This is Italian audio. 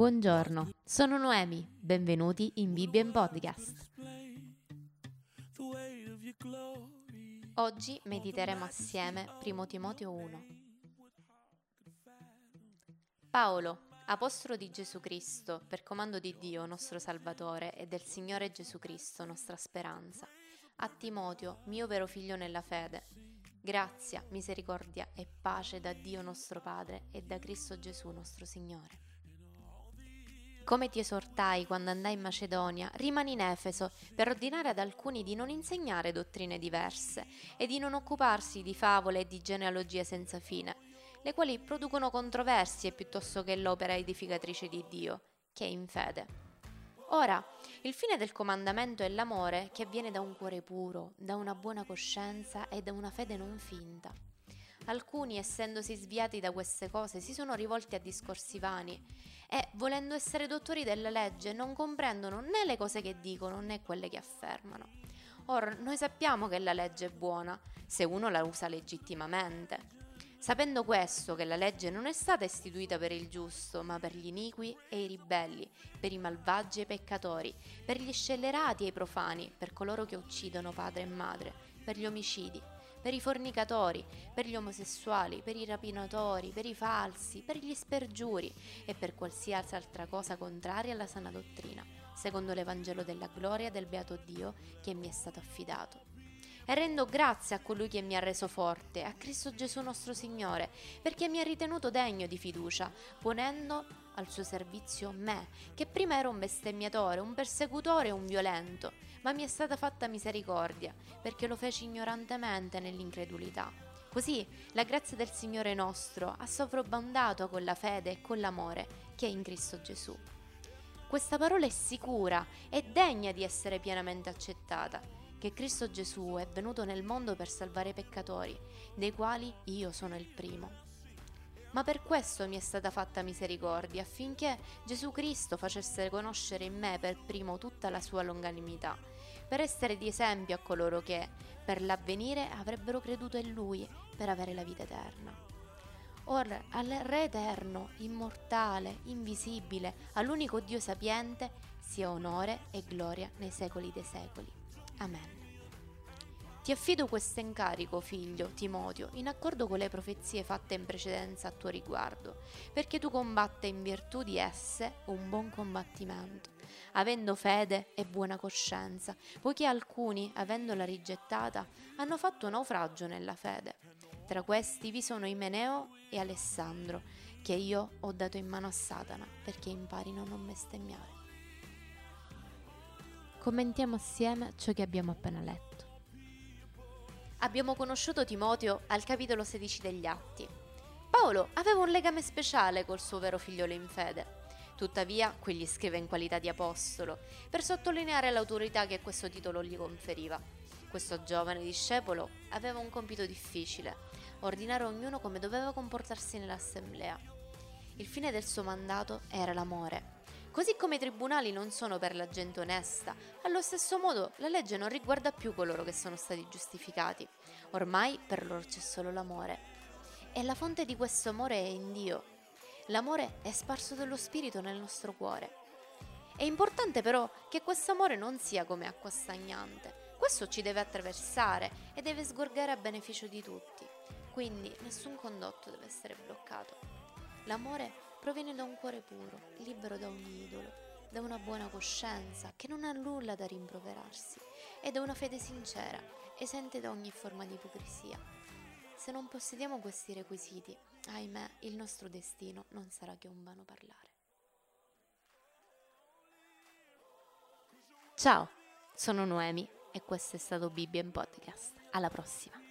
Buongiorno, sono Noemi, benvenuti in Bibbia Podcast. Oggi mediteremo assieme 1 Timoteo 1. Paolo, apostolo di Gesù Cristo, per comando di Dio nostro Salvatore e del Signore Gesù Cristo nostra speranza, a Timoteo, mio vero figlio nella fede, grazia, misericordia e pace da Dio nostro Padre e da Cristo Gesù nostro Signore. Come ti esortai quando andai in Macedonia, rimani in Efeso per ordinare ad alcuni di non insegnare dottrine diverse e di non occuparsi di favole e di genealogie senza fine, le quali producono controversie piuttosto che l'opera edificatrice di Dio, che è in fede. Ora, il fine del comandamento è l'amore che avviene da un cuore puro, da una buona coscienza e da una fede non finta. Alcuni, essendosi sviati da queste cose, si sono rivolti a discorsi vani e, volendo essere dottori della legge, non comprendono né le cose che dicono né quelle che affermano. Ora, noi sappiamo che la legge è buona se uno la usa legittimamente. Sapendo questo, che la legge non è stata istituita per il giusto, ma per gli iniqui e i ribelli, per i malvagi e i peccatori, per gli scellerati e i profani, per coloro che uccidono padre e madre, per gli omicidi, per i fornicatori, per gli omosessuali, per i rapinatori, per i falsi, per gli spergiuri e per qualsiasi altra cosa contraria alla sana dottrina, secondo l'Evangelo della gloria del beato Dio che mi è stato affidato. E rendo grazie a colui che mi ha reso forte, a Cristo Gesù nostro Signore, perché mi ha ritenuto degno di fiducia, ponendo al suo servizio me, che prima ero un bestemmiatore, un persecutore e un violento ma mi è stata fatta misericordia, perché lo feci ignorantemente nell'incredulità. Così la grazia del Signore nostro ha sovrabbondato con la fede e con l'amore che è in Cristo Gesù. Questa parola è sicura e degna di essere pienamente accettata, che Cristo Gesù è venuto nel mondo per salvare i peccatori, dei quali io sono il primo ma per questo mi è stata fatta misericordia, affinché Gesù Cristo facesse conoscere in me per primo tutta la sua longanimità, per essere di esempio a coloro che, per l'avvenire, avrebbero creduto in Lui per avere la vita eterna. Ora, al Re eterno, immortale, invisibile, all'unico Dio sapiente, sia onore e gloria nei secoli dei secoli. Amen. Ti affido questo incarico, figlio Timoteo, in accordo con le profezie fatte in precedenza a tuo riguardo, perché tu combatta in virtù di esse un buon combattimento, avendo fede e buona coscienza, poiché alcuni, avendola rigettata, hanno fatto naufragio nella fede. Tra questi vi sono Imeneo e Alessandro, che io ho dato in mano a Satana, perché imparino a non bestemmiare. Commentiamo assieme ciò che abbiamo appena letto abbiamo conosciuto Timoteo al capitolo 16 degli Atti. Paolo aveva un legame speciale col suo vero figliolo in fede. Tuttavia, qui gli scrive in qualità di apostolo, per sottolineare l'autorità che questo titolo gli conferiva. Questo giovane discepolo aveva un compito difficile, ordinare ognuno come doveva comportarsi nell'assemblea. Il fine del suo mandato era l'amore, Così come i tribunali non sono per la gente onesta, allo stesso modo la legge non riguarda più coloro che sono stati giustificati. Ormai per loro c'è solo l'amore. E la fonte di questo amore è in Dio. L'amore è sparso dello Spirito nel nostro cuore. È importante però che questo amore non sia come acqua stagnante. Questo ci deve attraversare e deve sgorgare a beneficio di tutti. Quindi nessun condotto deve essere bloccato. L'amore proviene da un cuore puro, libero da ogni idolo, da una buona coscienza che non ha nulla da rimproverarsi e da una fede sincera, esente da ogni forma di ipocrisia. Se non possediamo questi requisiti, ahimè, il nostro destino non sarà che un vano parlare. Ciao, sono Noemi e questo è stato Bibbia in Podcast. Alla prossima!